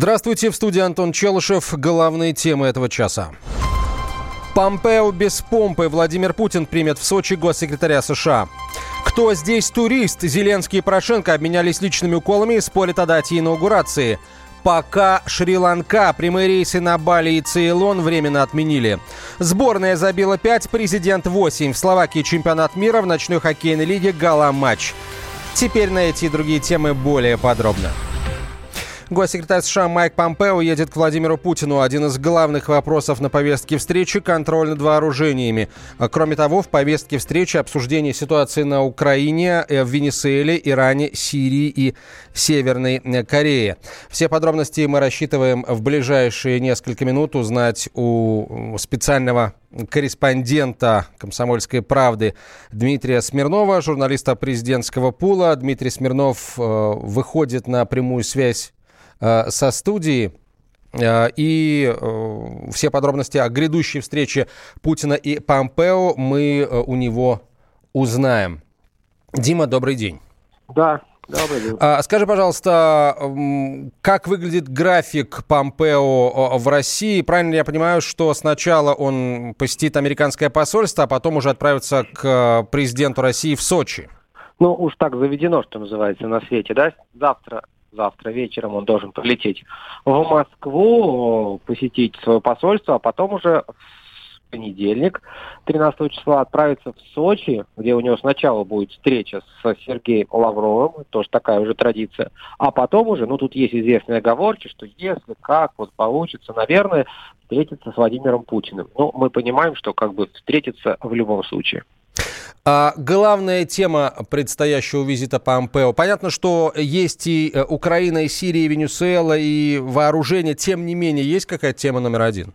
Здравствуйте, в студии Антон Челышев. Главные темы этого часа. Помпео без помпы. Владимир Путин примет в Сочи госсекретаря США. Кто здесь турист? Зеленский и Порошенко обменялись личными уколами и спорят о дате инаугурации. Пока Шри-Ланка, прямые рейсы на Бали и Цейлон временно отменили. Сборная забила 5, президент 8. В Словакии чемпионат мира в ночной хоккейной лиге «Гала-матч». Теперь на эти и другие темы более подробно. Госсекретарь США Майк Помпео едет к Владимиру Путину. Один из главных вопросов на повестке встречи – контроль над вооружениями. Кроме того, в повестке встречи обсуждение ситуации на Украине, э, в Венесуэле, Иране, Сирии и Северной э, Корее. Все подробности мы рассчитываем в ближайшие несколько минут узнать у специального корреспондента «Комсомольской правды» Дмитрия Смирнова, журналиста президентского пула. Дмитрий Смирнов э, выходит на прямую связь со студии. Э, и э, все подробности о грядущей встрече Путина и Помпео мы у него узнаем. Дима, добрый день. Да, Добрый день. А, скажи, пожалуйста, как выглядит график Помпео в России? Правильно я понимаю, что сначала он посетит американское посольство, а потом уже отправится к президенту России в Сочи? Ну, уж так заведено, что называется, на свете, да? Завтра завтра вечером он должен полететь в Москву, посетить свое посольство, а потом уже понедельник, 13 числа, отправиться в Сочи, где у него сначала будет встреча с Сергеем Лавровым, тоже такая уже традиция, а потом уже, ну тут есть известные оговорки, что если как вот получится, наверное, встретиться с Владимиром Путиным. Но мы понимаем, что как бы встретиться в любом случае. А главная тема предстоящего визита Помпео. Понятно, что есть и э, Украина, и Сирия, и Венесуэла, и вооружение. Тем не менее, есть какая-то тема номер один?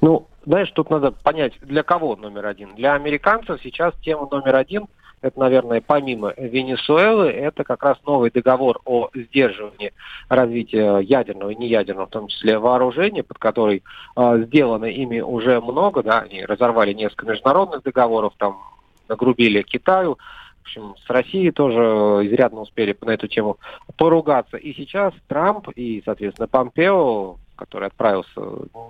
Ну, знаешь, тут надо понять, для кого номер один. Для американцев сейчас тема номер один это, наверное, помимо Венесуэлы, это как раз новый договор о сдерживании развития ядерного и неядерного, в том числе вооружения, под который э, сделано ими уже много, да, они разорвали несколько международных договоров, там нагрубили Китаю. В общем, с Россией тоже изрядно успели на эту тему поругаться. И сейчас Трамп и, соответственно, Помпео, который отправился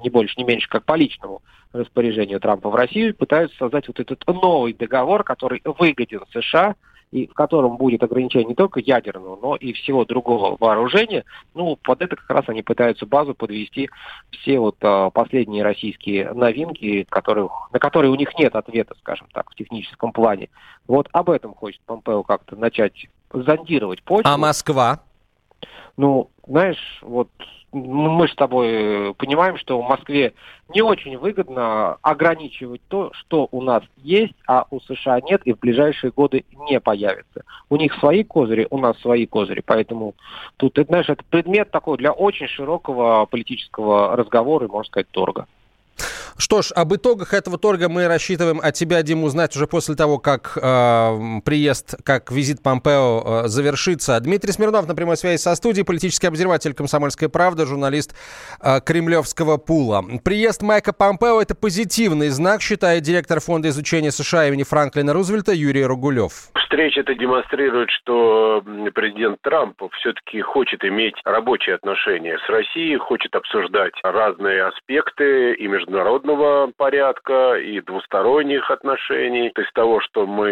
не больше, не меньше, как по личному распоряжению Трампа в Россию, пытаются создать вот этот новый договор, который выгоден США – и в котором будет ограничение не только ядерного, но и всего другого вооружения, ну, под это как раз они пытаются базу подвести все вот а, последние российские новинки, которых, на которые у них нет ответа, скажем так, в техническом плане. Вот об этом хочет Помпео как-то начать зондировать почву. А Москва? Ну, знаешь, вот мы с тобой понимаем, что в Москве не очень выгодно ограничивать то, что у нас есть, а у США нет и в ближайшие годы не появится. У них свои козыри, у нас свои козыри, поэтому тут, ты знаешь, это предмет такой для очень широкого политического разговора и, можно сказать, торга. Что ж, об итогах этого торга мы рассчитываем от тебя, Дим, узнать уже после того, как э, приезд, как визит Помпео э, завершится. Дмитрий Смирнов на прямой связи со студией, политический обозреватель «Комсомольской правды», журналист э, кремлевского пула. Приезд Майка Помпео – это позитивный знак, считает директор Фонда изучения США имени Франклина Рузвельта Юрий Ругулев. Встреча это демонстрирует, что президент Трамп все-таки хочет иметь рабочие отношения с Россией, хочет обсуждать разные аспекты и международные международного порядка и двусторонних отношений. Из того, что мы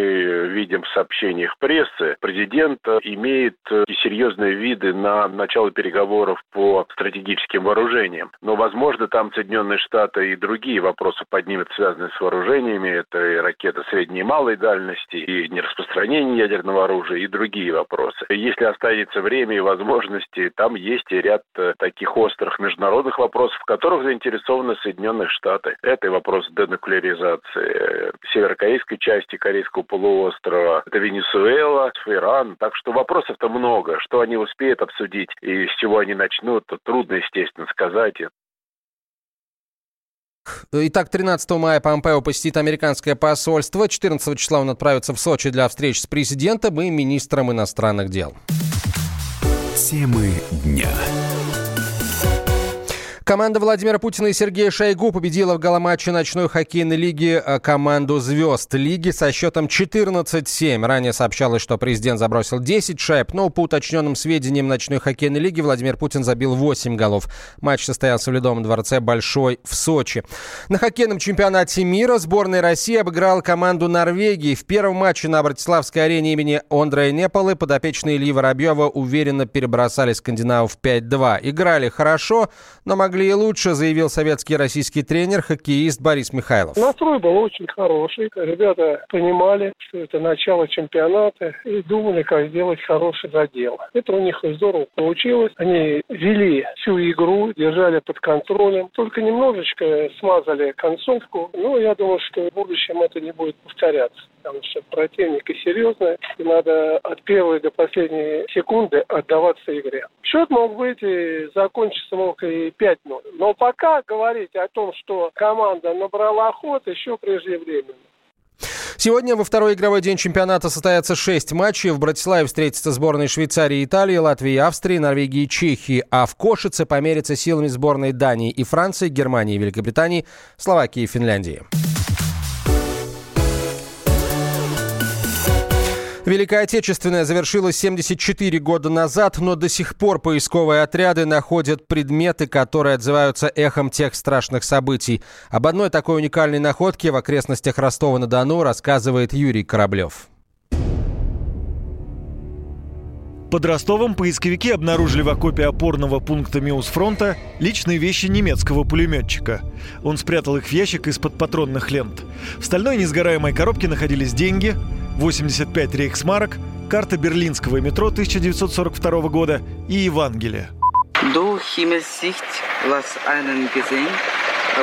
видим в сообщениях прессы, президент имеет серьезные виды на начало переговоров по стратегическим вооружениям. Но, возможно, там Соединенные Штаты и другие вопросы поднимут, связанные с вооружениями. Это и ракеты средней и малой дальности, и нераспространение ядерного оружия, и другие вопросы. Если останется время и возможности, там есть и ряд таких острых международных вопросов, в которых заинтересованы Соединенные Штаты. Штаты. Это и вопрос денуклеаризации северокорейской части Корейского полуострова, это Венесуэла, Иран. Так что вопросов-то много. Что они успеют обсудить и с чего они начнут, то трудно, естественно, сказать. Итак, 13 мая Помпео посетит американское посольство. 14 числа он отправится в Сочи для встречи с президентом и министром иностранных дел. Темы дня. Команда Владимира Путина и Сергея Шойгу победила в галоматче ночной хоккейной лиги э, команду «Звезд» лиги со счетом 14-7. Ранее сообщалось, что президент забросил 10 шайб, но по уточненным сведениям ночной хоккейной лиги Владимир Путин забил 8 голов. Матч состоялся в Ледовом дворце «Большой» в Сочи. На хоккейном чемпионате мира сборная России обыграла команду Норвегии. В первом матче на Братиславской арене имени Андрея Непалы подопечные Ильи Воробьева уверенно перебросали скандинавов 5-2. Играли хорошо, но могли могли и лучше, заявил советский российский тренер, хоккеист Борис Михайлов. Настрой был очень хороший. Ребята понимали, что это начало чемпионата и думали, как сделать хороший задел. Это у них здорово получилось. Они вели всю игру, держали под контролем. Только немножечко смазали концовку. Но я думаю, что в будущем это не будет повторяться потому что противник и серьезный, и надо от первой до последней секунды отдаваться игре. Счет мог быть и закончиться мог и 5-0. Но пока говорить о том, что команда набрала ход, еще преждевременно. Сегодня во второй игровой день чемпионата состоятся шесть матчей. В Братиславе встретятся сборные Швейцарии, Италии, Латвии, Австрии, Норвегии и Чехии. А в Кошице померятся силами сборной Дании и Франции, Германии, Великобритании, Словакии и Финляндии. Великая Отечественная завершилась 74 года назад, но до сих пор поисковые отряды находят предметы, которые отзываются эхом тех страшных событий. Об одной такой уникальной находке в окрестностях Ростова-на-Дону рассказывает Юрий Кораблев. Под Ростовом поисковики обнаружили в окопе опорного пункта Миусфронта личные вещи немецкого пулеметчика. Он спрятал их в ящик из-под патронных лент. В стальной несгораемой коробке находились деньги, 85 рейхсмарок, карта берлинского метро 1942 года и Евангелие. Du Himmelssicht, was einen gesehen,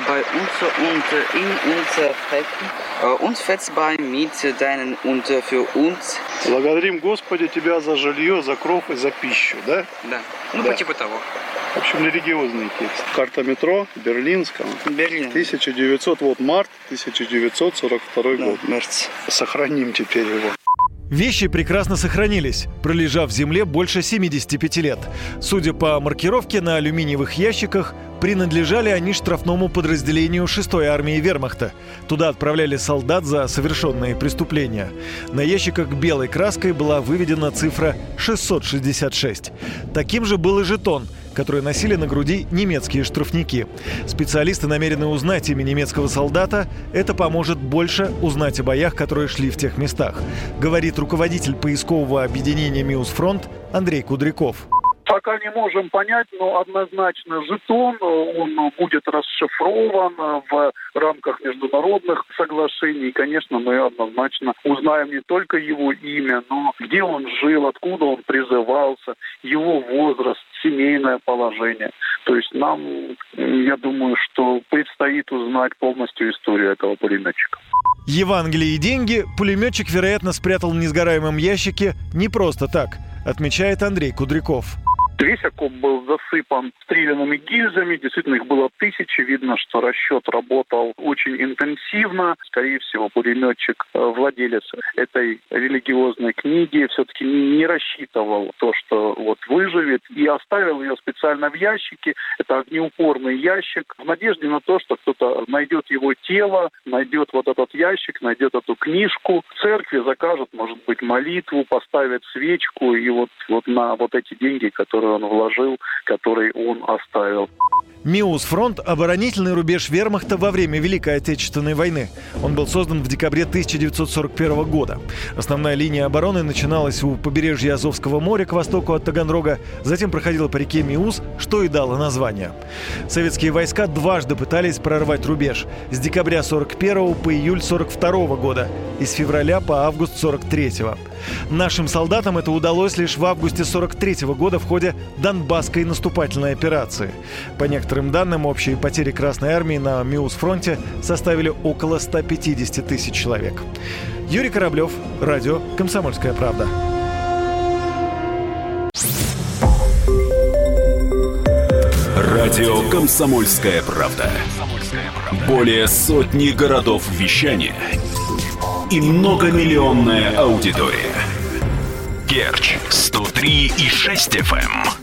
bei uns und in unser Frecken, uns verzeih mit deinen und für uns. Благодарим Господи Тебя за жилье, за кров и за пищу, да? Да, ну да. по типу того. В общем, религиозный текст. Карта метро Берлинского. Берлин. 1900, вот март 1942 да, год. Мерц. Сохраним теперь его. Вещи прекрасно сохранились, пролежав в земле больше 75 лет. Судя по маркировке на алюминиевых ящиках, принадлежали они штрафному подразделению 6-й армии вермахта. Туда отправляли солдат за совершенные преступления. На ящиках белой краской была выведена цифра 666. Таким же был и жетон – которые носили на груди немецкие штрафники. Специалисты намерены узнать имя немецкого солдата. Это поможет больше узнать о боях, которые шли в тех местах, говорит руководитель поискового объединения «Миусфронт» Андрей Кудряков пока не можем понять, но однозначно жетон, он будет расшифрован в рамках международных соглашений. Конечно, мы однозначно узнаем не только его имя, но где он жил, откуда он призывался, его возраст, семейное положение. То есть нам, я думаю, что предстоит узнать полностью историю этого пулеметчика. Евангелие и деньги пулеметчик, вероятно, спрятал в несгораемом ящике не просто так, отмечает Андрей Кудряков. Весь окоп был засыпан стрелянными гильзами. Действительно, их было тысячи. Видно, что расчет работал очень интенсивно. Скорее всего, пулеметчик, э, владелец этой религиозной книги, все-таки не рассчитывал то, что вот выживет, и оставил ее специально в ящике. Это огнеупорный ящик в надежде на то, что кто-то найдет его тело, найдет вот этот ящик, найдет эту книжку. В церкви закажет, может быть, молитву, поставит свечку, и вот, вот на вот эти деньги, которые который он вложил, который он оставил. МИУС «Фронт» – оборонительный рубеж вермахта во время Великой Отечественной войны. Он был создан в декабре 1941 года. Основная линия обороны начиналась у побережья Азовского моря к востоку от Таганрога, затем проходила по реке Миус, что и дало название. Советские войска дважды пытались прорвать рубеж – с декабря 41 по июль 42 года и с февраля по август 43 -го. Нашим солдатам это удалось лишь в августе 43 года в ходе Донбасской наступательной операции. По некоторым некоторым данным, общие потери Красной Армии на Миус-фронте составили около 150 тысяч человек. Юрий Кораблев, радио «Комсомольская правда». Радио «Комсомольская правда». Более сотни городов вещания и многомиллионная аудитория. Керчь 103 и 6 FM.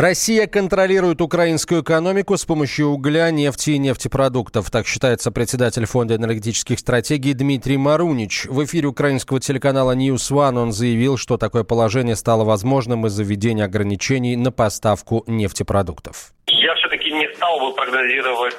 Россия контролирует украинскую экономику с помощью угля, нефти и нефтепродуктов. Так считается председатель Фонда энергетических стратегий Дмитрий Марунич. В эфире украинского телеканала News One он заявил, что такое положение стало возможным из-за введения ограничений на поставку нефтепродуктов не стал бы прогнозировать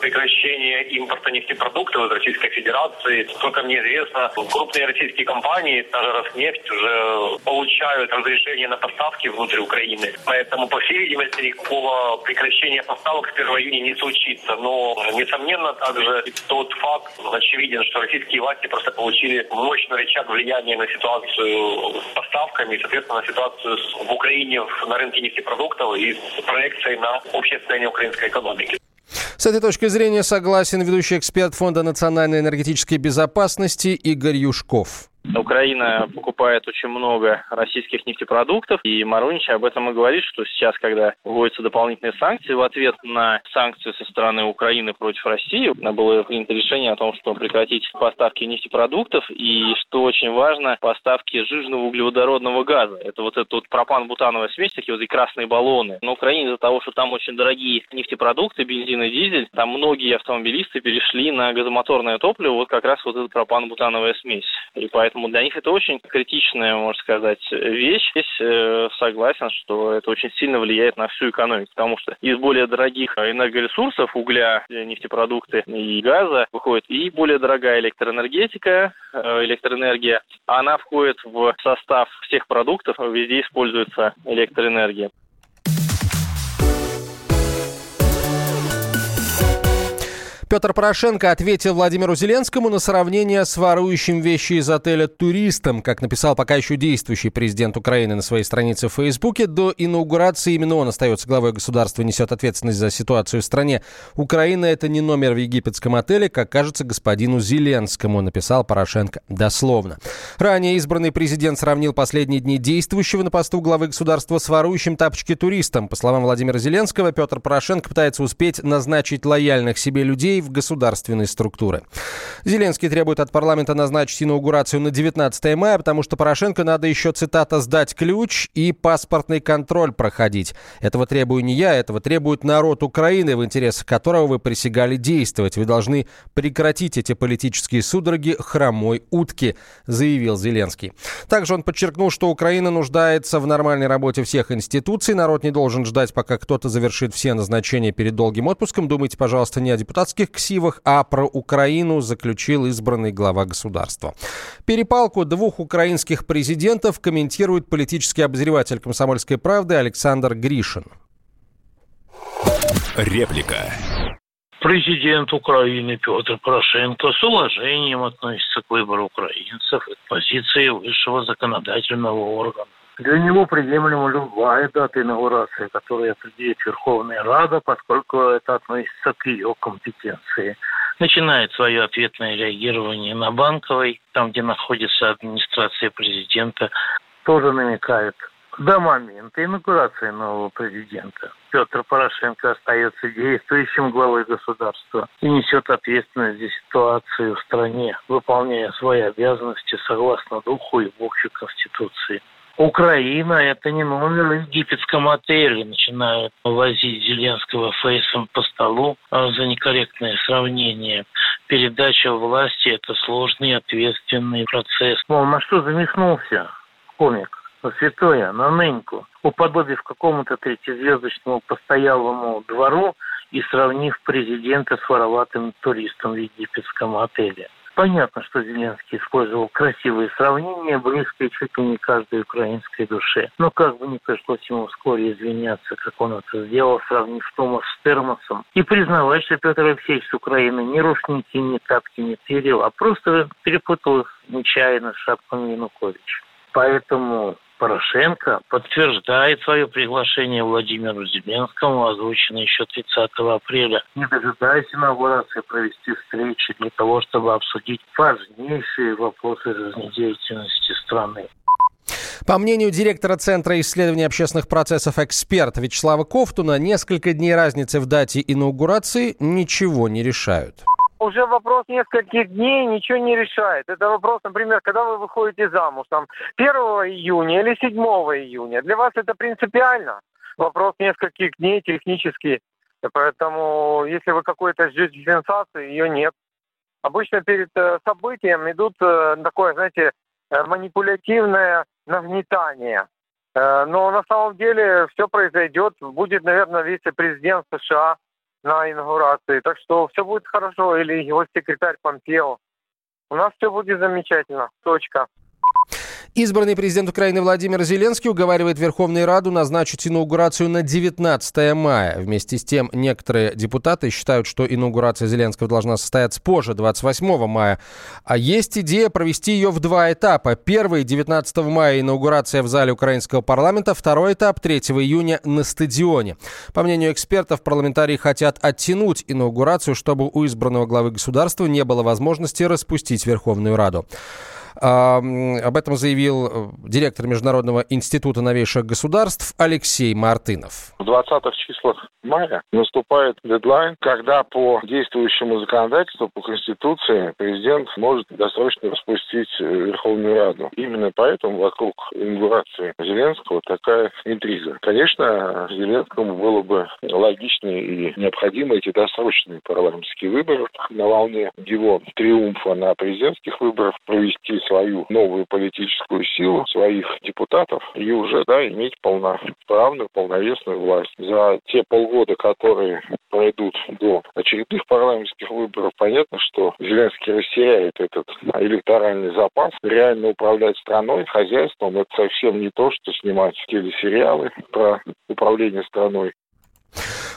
прекращение импорта нефтепродуктов из Российской Федерации. Сколько мне известно, крупные российские компании, даже Роснефть, уже получают разрешение на поставки внутрь Украины. Поэтому, по всей видимости, никакого прекращения поставок с 1 июня не случится. Но, несомненно, также тот факт очевиден, что российские власти просто получили мощный рычаг влияния на ситуацию с поставками и, соответственно, на ситуацию в Украине на рынке нефтепродуктов и с проекцией на общее состояние украинской экономики. С этой точки зрения согласен ведущий эксперт Фонда национальной энергетической безопасности Игорь Юшков. Украина покупает очень много российских нефтепродуктов, и Марунич об этом и говорит, что сейчас, когда вводятся дополнительные санкции, в ответ на санкции со стороны Украины против России, было принято решение о том, что прекратить поставки нефтепродуктов, и, что очень важно, поставки жирного углеводородного газа. Это вот эта вот пропан-бутановая смесь, такие вот и красные баллоны. На Украине из-за того, что там очень дорогие нефтепродукты, бензин и дизель, там многие автомобилисты перешли на газомоторное топливо, вот как раз вот эта пропан-бутановая смесь. И поэтому Поэтому для них это очень критичная, можно сказать, вещь. Здесь э, согласен, что это очень сильно влияет на всю экономику, потому что из более дорогих энергоресурсов, угля, нефтепродукты и газа, выходит и более дорогая электроэнергетика, э, электроэнергия. Она входит в состав всех продуктов, везде используется электроэнергия. Петр Порошенко ответил Владимиру Зеленскому на сравнение с ворующим вещи из отеля туристом. Как написал пока еще действующий президент Украины на своей странице в Фейсбуке, до инаугурации именно он остается главой государства несет ответственность за ситуацию в стране. Украина – это не номер в египетском отеле, как кажется господину Зеленскому, написал Порошенко дословно. Ранее избранный президент сравнил последние дни действующего на посту главы государства с ворующим тапочки туристом. По словам Владимира Зеленского, Петр Порошенко пытается успеть назначить лояльных себе людей в государственные структуры. Зеленский требует от парламента назначить инаугурацию на 19 мая, потому что Порошенко надо еще, цитата, «сдать ключ и паспортный контроль проходить». Этого требую не я, этого требует народ Украины, в интересах которого вы присягали действовать. Вы должны прекратить эти политические судороги хромой утки, заявил Зеленский. Также он подчеркнул, что Украина нуждается в нормальной работе всех институций. Народ не должен ждать, пока кто-то завершит все назначения перед долгим отпуском. Думайте, пожалуйста, не о депутатских этих ксивах, а про Украину заключил избранный глава государства. Перепалку двух украинских президентов комментирует политический обозреватель «Комсомольской правды» Александр Гришин. Реплика. Президент Украины Петр Порошенко с уважением относится к выбору украинцев и к позиции высшего законодательного органа. Для него приемлема любая дата инаугурации, которую определит Верховная Рада, поскольку это относится к ее компетенции. Начинает свое ответное реагирование на Банковой, там, где находится администрация президента, тоже намекает до момента инаугурации нового президента Петр Порошенко остается действующим главой государства и несет ответственность за ситуацию в стране, выполняя свои обязанности согласно духу и букве Конституции. Украина – это не номер в египетском отеле. Начинают возить Зеленского фейсом по столу а, за некорректное сравнение. Передача власти – это сложный ответственный процесс. Мол, на что замехнулся комик? На святое, на ныньку. Уподобив какому-то третьезвездочному постоялому двору и сравнив президента с вороватым туристом в египетском отеле. Понятно, что Зеленский использовал красивые сравнения, близкие чуть ли не каждой украинской душе. Но как бы не пришлось ему вскоре извиняться, как он это сделал, сравнив Тома с термосом, и признавать, что Петр Алексеевич с Украины ни рушники, ни тапки не тырил, а просто перепутал их нечаянно с шапками Януковича. Поэтому Порошенко подтверждает свое приглашение Владимиру Зеленскому, озвученное еще 30 апреля, не дожидаясь инаугурации, провести встречи для того, чтобы обсудить важнейшие вопросы жизнедеятельности страны. По мнению директора Центра исследования общественных процессов «Эксперт» Вячеслава Ковтуна, несколько дней разницы в дате инаугурации ничего не решают уже вопрос нескольких дней ничего не решает. Это вопрос, например, когда вы выходите замуж, там, 1 июня или 7 июня. Для вас это принципиально. Вопрос нескольких дней технически. Поэтому, если вы какой-то ждете сенсации, ее нет. Обычно перед э, событием идут э, такое, знаете, э, манипулятивное нагнетание. Но на самом деле все произойдет. Будет, наверное, вице-президент США на инаугурации. Так что все будет хорошо. Или его секретарь Помпео. У нас все будет замечательно. Точка. Избранный президент Украины Владимир Зеленский уговаривает Верховную Раду назначить инаугурацию на 19 мая. Вместе с тем, некоторые депутаты считают, что инаугурация Зеленского должна состояться позже, 28 мая. А есть идея провести ее в два этапа. Первый – 19 мая инаугурация в зале украинского парламента, второй этап – 3 июня на стадионе. По мнению экспертов, парламентарии хотят оттянуть инаугурацию, чтобы у избранного главы государства не было возможности распустить Верховную Раду. Об этом заявил э, директор Международного института новейших государств Алексей Мартынов. В 20-х числах мая наступает дедлайн, когда по действующему законодательству, по Конституции, президент может досрочно распустить э, Верховную Раду. Именно поэтому вокруг инаугурации Зеленского такая интрижа. Конечно, Зеленскому было бы логично и необходимо эти досрочные парламентские выборы на волне его триумфа на президентских выборах провести свою новую политическую силу, своих депутатов и уже да, иметь полноправную, полновесную власть. За те полгода, которые пройдут до очередных парламентских выборов, понятно, что Зеленский растеряет этот электоральный запас. Реально управлять страной, хозяйством, это совсем не то, что снимать телесериалы про управление страной.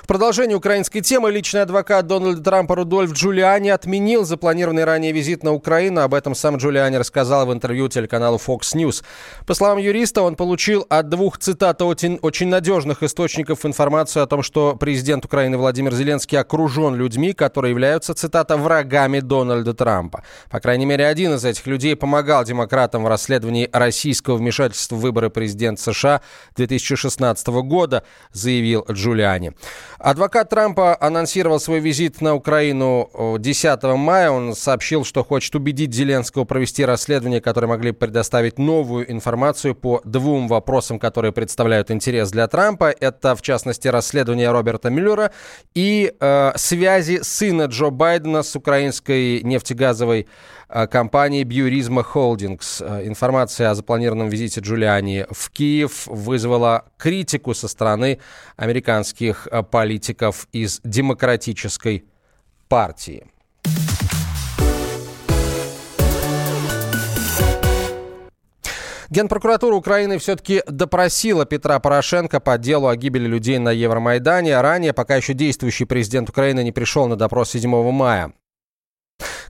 В продолжение украинской темы личный адвокат Дональда Трампа Рудольф Джулиани отменил запланированный ранее визит на Украину. Об этом сам Джулиани рассказал в интервью телеканалу Fox News. По словам юриста, он получил от двух цитат очень, очень надежных источников информацию о том, что президент Украины Владимир Зеленский окружен людьми, которые являются, цитата, врагами Дональда Трампа. По крайней мере, один из этих людей помогал демократам в расследовании российского вмешательства в выборы президента США 2016 года, заявил Джулиани. Адвокат Трампа анонсировал свой визит на Украину 10 мая. Он сообщил, что хочет убедить Зеленского провести расследование, которое могли предоставить новую информацию по двум вопросам, которые представляют интерес для Трампа. Это, в частности, расследование Роберта Мюллера и э, связи сына Джо Байдена с украинской нефтегазовой э, компанией Бьюризма Холдингс. Э, информация о запланированном визите Джулиани в Киев вызвала критику со стороны американских э, политиков из Демократической партии. Генпрокуратура Украины все-таки допросила Петра Порошенко по делу о гибели людей на Евромайдане. Ранее, пока еще действующий президент Украины не пришел на допрос 7 мая.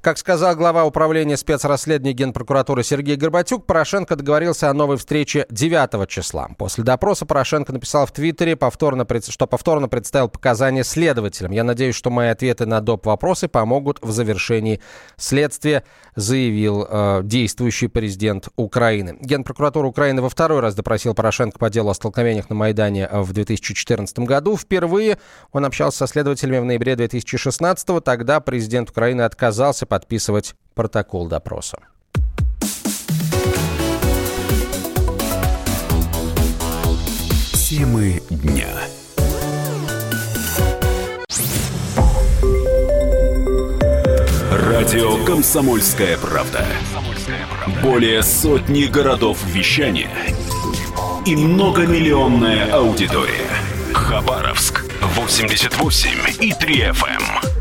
Как сказал глава управления спецрасследований Генпрокуратуры Сергей Горбатюк, Порошенко договорился о новой встрече 9 числа. После допроса Порошенко написал в Твиттере, повторно, что повторно представил показания следователям. Я надеюсь, что мои ответы на доп. вопросы помогут в завершении следствия, заявил э, действующий президент Украины. Генпрокуратура Украины во второй раз допросил Порошенко по делу о столкновениях на Майдане в 2014 году. Впервые он общался со следователями в ноябре 2016 Тогда президент Украины отказался подписывать протокол допроса. Темы дня. Радио «Комсомольская правда». Более сотни городов вещания и многомиллионная аудитория. Хабаровск 88 и 3 FM.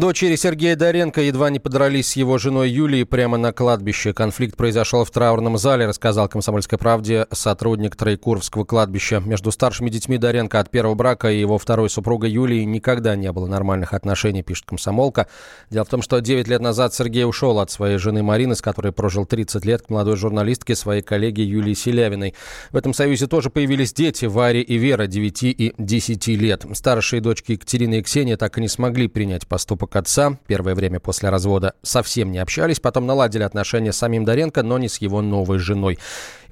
Дочери Сергея Доренко едва не подрались с его женой Юлией прямо на кладбище. Конфликт произошел в траурном зале, рассказал «Комсомольской правде» сотрудник Троекуровского кладбища. Между старшими детьми Доренко от первого брака и его второй супругой Юлией никогда не было нормальных отношений, пишет «Комсомолка». Дело в том, что 9 лет назад Сергей ушел от своей жены Марины, с которой прожил 30 лет, к молодой журналистке, своей коллеге Юлии Селявиной. В этом союзе тоже появились дети Варя и Вера, 9 и 10 лет. Старшие дочки Екатерина и Ксения так и не смогли принять поступок поступок отца. Первое время после развода совсем не общались, потом наладили отношения с самим Доренко, но не с его новой женой.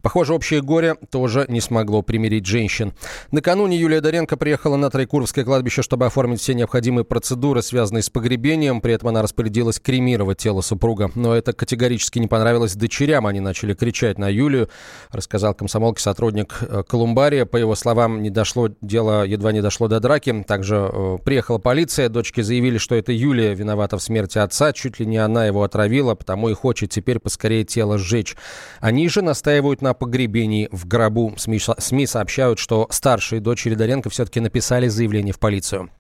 Похоже, общее горе тоже не смогло примирить женщин. Накануне Юлия Доренко приехала на Троекуровское кладбище, чтобы оформить все необходимые процедуры, связанные с погребением. При этом она распорядилась кремировать тело супруга. Но это категорически не понравилось дочерям. Они начали кричать на Юлию, рассказал комсомолке сотрудник э, Колумбария. По его словам, не дошло, дело едва не дошло до драки. Также э, приехала полиция. Дочки заявили, что это Юлия виновата в смерти отца. Чуть ли не она его отравила, потому и хочет теперь поскорее тело сжечь. Они же настаивают на погребении в гробу. СМИ, СМИ сообщают, что старшие дочери Доренко все-таки написали заявление в полицию.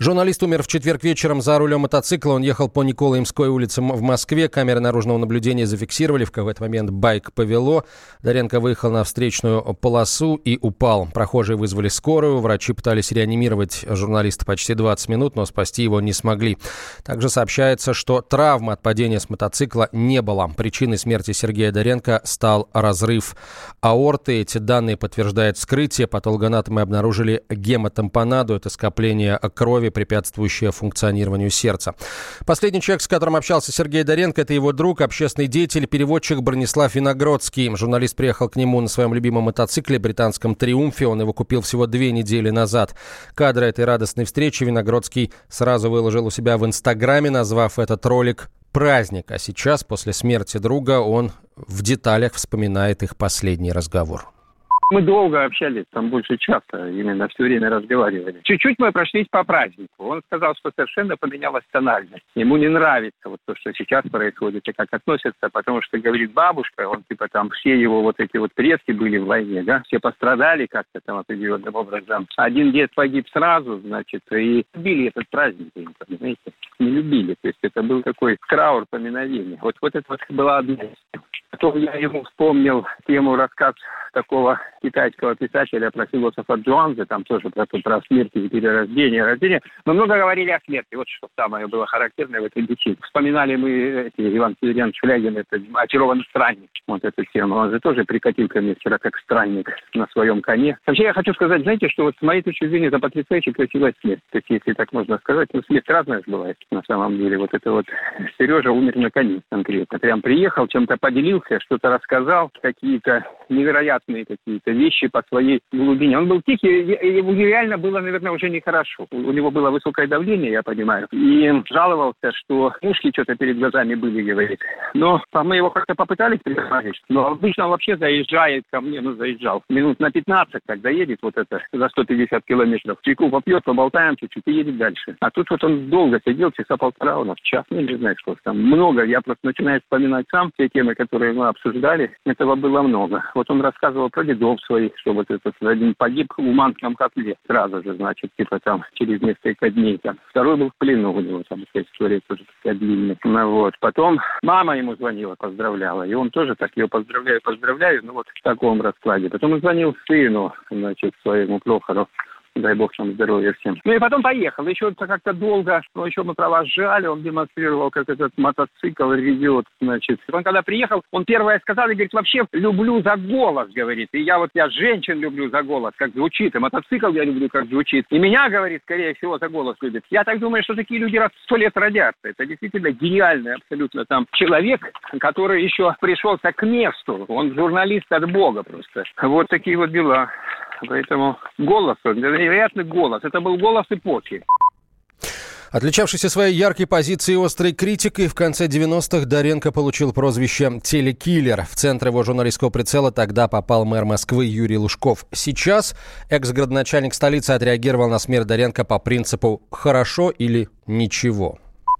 Журналист умер в четверг вечером за рулем мотоцикла. Он ехал по Николаемской улице в Москве. Камеры наружного наблюдения зафиксировали. В какой-то момент байк повело. Доренко выехал на встречную полосу и упал. Прохожие вызвали скорую. Врачи пытались реанимировать журналиста почти 20 минут, но спасти его не смогли. Также сообщается, что травмы от падения с мотоцикла не было. Причиной смерти Сергея Доренко стал разрыв аорты. Эти данные подтверждает вскрытие. Патологоанатомы обнаружили гемотампонаду. Это скопление крови условие, препятствующее функционированию сердца. Последний человек, с которым общался Сергей Доренко, это его друг, общественный деятель, переводчик Бронислав Виногродский. Журналист приехал к нему на своем любимом мотоцикле, британском «Триумфе». Он его купил всего две недели назад. Кадры этой радостной встречи Виногродский сразу выложил у себя в Инстаграме, назвав этот ролик праздник. А сейчас, после смерти друга, он в деталях вспоминает их последний разговор. Мы долго общались, там больше часа, именно все время разговаривали. Чуть-чуть мы прошлись по празднику. Он сказал, что совершенно поменялась тональность. Ему не нравится вот то, что сейчас происходит и как относятся, потому что, говорит бабушка, он типа там все его вот эти вот предки были в войне, да, все пострадали как-то там определенным образом. Один дед погиб сразу, значит, и любили этот праздник, понимаете, не любили. То есть это был такой траур поминовения. Вот, вот это вот была одна Потом я ему вспомнил тему рассказ такого китайского писателя про философа Джуанзе, там тоже про, про смерть и перерождение, рождение. Мы много говорили о смерти, вот что самое было характерное в этой беседе. Вспоминали мы эти, Иван Северянович Флягин, это очарованный странник, вот эту тему. Он же тоже прикатил ко мне вчера как странник на своем коне. Вообще я хочу сказать, знаете, что вот с моей точки зрения это потрясающе красивая смерть, то есть, если так можно сказать. Ну, смерть разная бывает на самом деле. Вот это вот Сережа умер на коне конкретно. Прям приехал, чем-то поделился, что-то рассказал, какие-то невероятные какие-то вещи по своей глубине. Он был тихий, ему реально было, наверное, уже нехорошо. У него было высокое давление, я понимаю. И жаловался, что мушки что-то перед глазами были, говорит. Но мы его как-то попытались предложить. Но обычно он вообще заезжает ко мне, ну, заезжал минут на 15, когда едет вот это за 150 километров. Чайку попьет, поболтаем чуть-чуть и едет дальше. А тут вот он долго сидел, часа полтора у нас, час, ну, не знаю, что там. Много. Я просто начинаю вспоминать сам те темы, которые мы обсуждали. Этого было много. Вот он рассказывал про дедов своих, что вот этот один погиб в Уманском котле сразу же, значит, типа там через несколько дней. Там. Второй был в плену у него, там эта история тоже такая длинная. Ну вот. Потом мама ему звонила, поздравляла, и он тоже так ее поздравляю, поздравляю, ну вот в таком раскладе. Потом он звонил сыну, значит, своему Прохору, дай бог нам здоровья всем. Ну и потом поехал. Еще как-то долго, но еще мы провожали, он демонстрировал, как этот мотоцикл ревет, значит. Он когда приехал, он первое сказал и говорит, вообще люблю за голос, говорит. И я вот, я женщин люблю за голос, как звучит. И мотоцикл я люблю, как звучит. И меня, говорит, скорее всего, за голос любит. Я так думаю, что такие люди раз сто лет родятся. Это действительно гениальный абсолютно там человек, который еще пришелся к месту. Он журналист от Бога просто. Вот такие вот дела. Поэтому голос, невероятный голос. Это был голос эпохи. Отличавшийся своей яркой позицией и острой критикой, в конце 90-х Доренко получил прозвище «телекиллер». В центр его журналистского прицела тогда попал мэр Москвы Юрий Лужков. Сейчас экс-градоначальник столицы отреагировал на смерть Доренко по принципу «хорошо или ничего».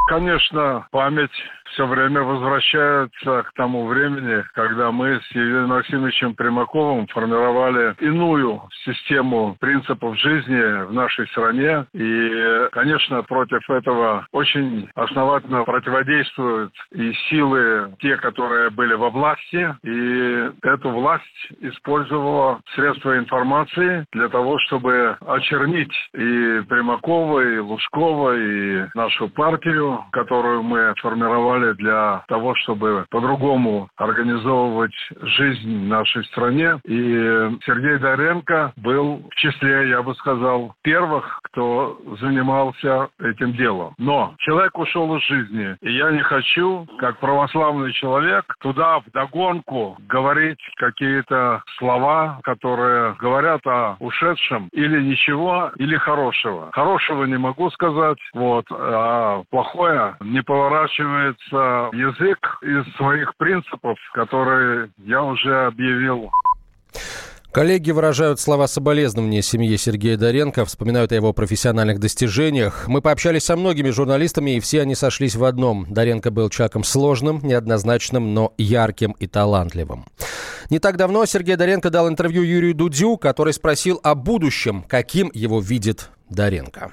Конечно, память все время возвращаются к тому времени, когда мы с Евгением Максимовичем Примаковым формировали иную систему принципов жизни в нашей стране. И, конечно, против этого очень основательно противодействуют и силы, те, которые были во власти. И эту власть использовала средства информации для того, чтобы очернить и Примакова, и Лужкова, и нашу партию, которую мы формировали для того, чтобы по-другому организовывать жизнь в нашей стране. И Сергей Доренко был в числе, я бы сказал, первых, кто занимался этим делом. Но человек ушел из жизни, и я не хочу, как православный человек, туда в догонку говорить какие-то слова, которые говорят о ушедшем или ничего, или хорошего. Хорошего не могу сказать, вот, а плохое не поворачивается язык из своих принципов, которые я уже объявил. Коллеги выражают слова соболезнования семье Сергея Доренко, вспоминают о его профессиональных достижениях. Мы пообщались со многими журналистами, и все они сошлись в одном. Доренко был человеком сложным, неоднозначным, но ярким и талантливым. Не так давно Сергей Доренко дал интервью Юрию Дудю, который спросил о будущем, каким его видит Доренко.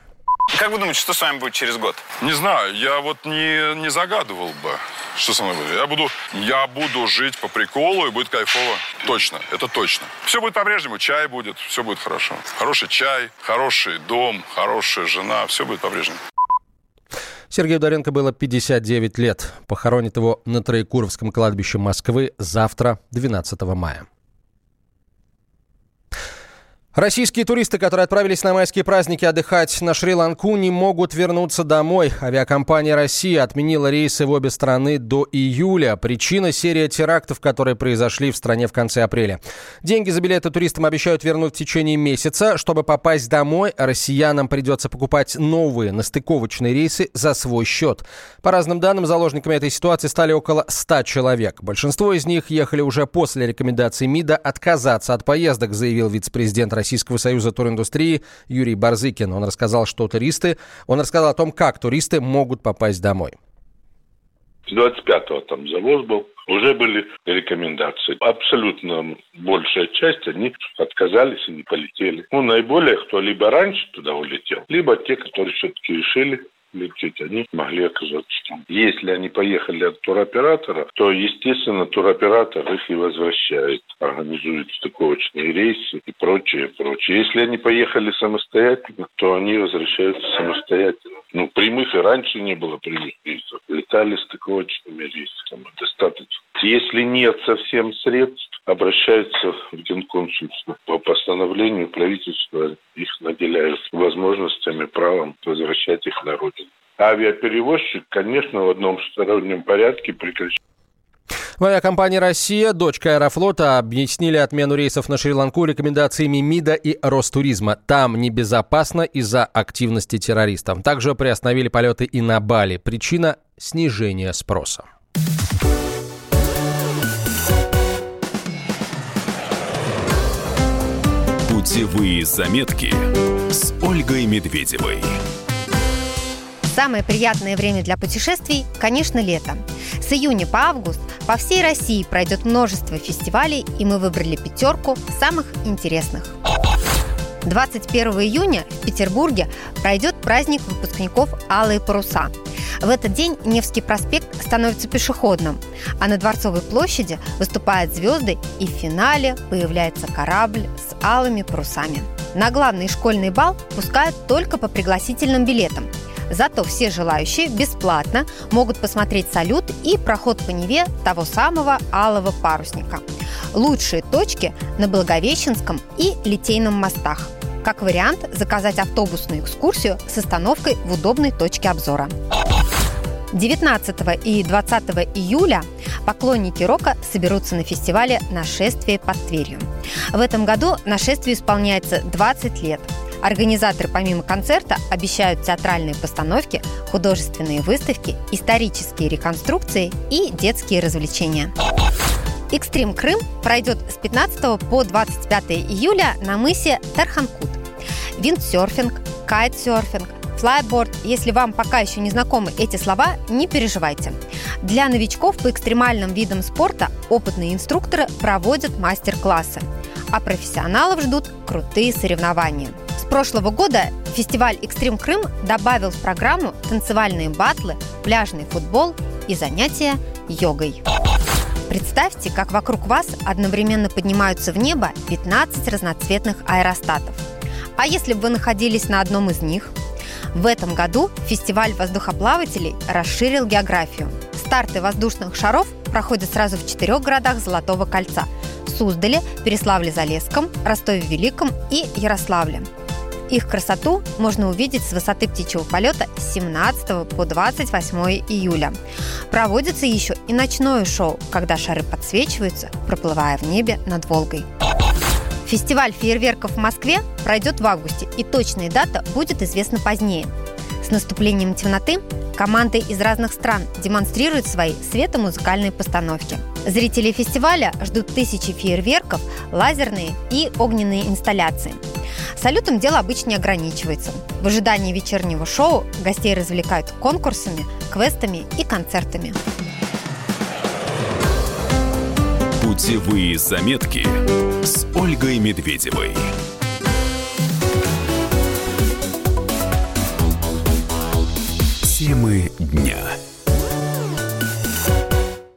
Как вы думаете, что с вами будет через год? Не знаю, я вот не, не загадывал бы, что со мной будет. Я буду, я буду жить по приколу и будет кайфово. Точно, это точно. Все будет по-прежнему, чай будет, все будет хорошо. Хороший чай, хороший дом, хорошая жена, все будет по-прежнему. Сергею Доренко было 59 лет. Похоронит его на Троекуровском кладбище Москвы завтра, 12 мая. Российские туристы, которые отправились на майские праздники отдыхать на Шри-Ланку, не могут вернуться домой. Авиакомпания «Россия» отменила рейсы в обе страны до июля. Причина – серия терактов, которые произошли в стране в конце апреля. Деньги за билеты туристам обещают вернуть в течение месяца. Чтобы попасть домой, россиянам придется покупать новые настыковочные рейсы за свой счет. По разным данным, заложниками этой ситуации стали около 100 человек. Большинство из них ехали уже после рекомендаций МИДа отказаться от поездок, заявил вице-президент России Российского союза туриндустрии Юрий Барзыкин. Он рассказал, что туристы, он рассказал о том, как туристы могут попасть домой. С 25-го там завоз был, уже были рекомендации. Абсолютно большая часть, они отказались и не полетели. Ну, наиболее, кто либо раньше туда улетел, либо те, которые все-таки решили лететь, они могли оказаться там. Если они поехали от туроператора, то, естественно, туроператор их и возвращает, организует стыковочные рейсы и прочее, прочее. Если они поехали самостоятельно, то они возвращаются самостоятельно. Ну, прямых и раньше не было прямых рейсов. Летали стыковочными рейсами. Достаточно. Если нет совсем средств, обращаются в Генконсульство. По постановлению правительства их наделяют возможностями, правом возвращать их на родину. Авиаперевозчик, конечно, в одном стороннем порядке прекращает в авиакомпании «Россия» дочка Аэрофлота объяснили отмену рейсов на Шри-Ланку рекомендациями МИДа и Ростуризма. Там небезопасно из-за активности террористов. Также приостановили полеты и на Бали. Причина – снижение спроса. Путевые заметки с Ольгой Медведевой. Самое приятное время для путешествий, конечно, лето. С июня по август по всей России пройдет множество фестивалей, и мы выбрали пятерку самых интересных. 21 июня в Петербурге пройдет праздник выпускников «Алые паруса». В этот день Невский проспект становится пешеходным, а на Дворцовой площади выступают звезды, и в финале появляется корабль с алыми парусами. На главный школьный бал пускают только по пригласительным билетам – Зато все желающие бесплатно могут посмотреть салют и проход по Неве того самого алого парусника. Лучшие точки на Благовещенском и Литейном мостах. Как вариант, заказать автобусную экскурсию с остановкой в удобной точке обзора. 19 и 20 июля поклонники рока соберутся на фестивале «Нашествие под Тверью». В этом году нашествию исполняется 20 лет – Организаторы помимо концерта обещают театральные постановки, художественные выставки, исторические реконструкции и детские развлечения. Экстрим Крым пройдет с 15 по 25 июля на мысе Тарханкут. Виндсерфинг, кайтсерфинг, флайборд. Если вам пока еще не знакомы эти слова, не переживайте. Для новичков по экстремальным видам спорта опытные инструкторы проводят мастер-классы, а профессионалов ждут крутые соревнования. С прошлого года фестиваль «Экстрим Крым» добавил в программу танцевальные батлы, пляжный футбол и занятия йогой. Представьте, как вокруг вас одновременно поднимаются в небо 15 разноцветных аэростатов. А если бы вы находились на одном из них? В этом году фестиваль воздухоплавателей расширил географию. Старты воздушных шаров проходят сразу в четырех городах Золотого кольца – Суздале, Переславле-Залесском, Ростове-Великом и Ярославле. Их красоту можно увидеть с высоты птичьего полета с 17 по 28 июля. Проводится еще и ночное шоу, когда шары подсвечиваются, проплывая в небе над Волгой. Фестиваль фейерверков в Москве пройдет в августе, и точная дата будет известна позднее. С наступлением темноты команды из разных стран демонстрируют свои светомузыкальные постановки. Зрители фестиваля ждут тысячи фейерверков, лазерные и огненные инсталляции – Салютом дело обычно не ограничивается. В ожидании вечернего шоу гостей развлекают конкурсами, квестами и концертами. Путевые заметки с Ольгой Медведевой. Темы дня.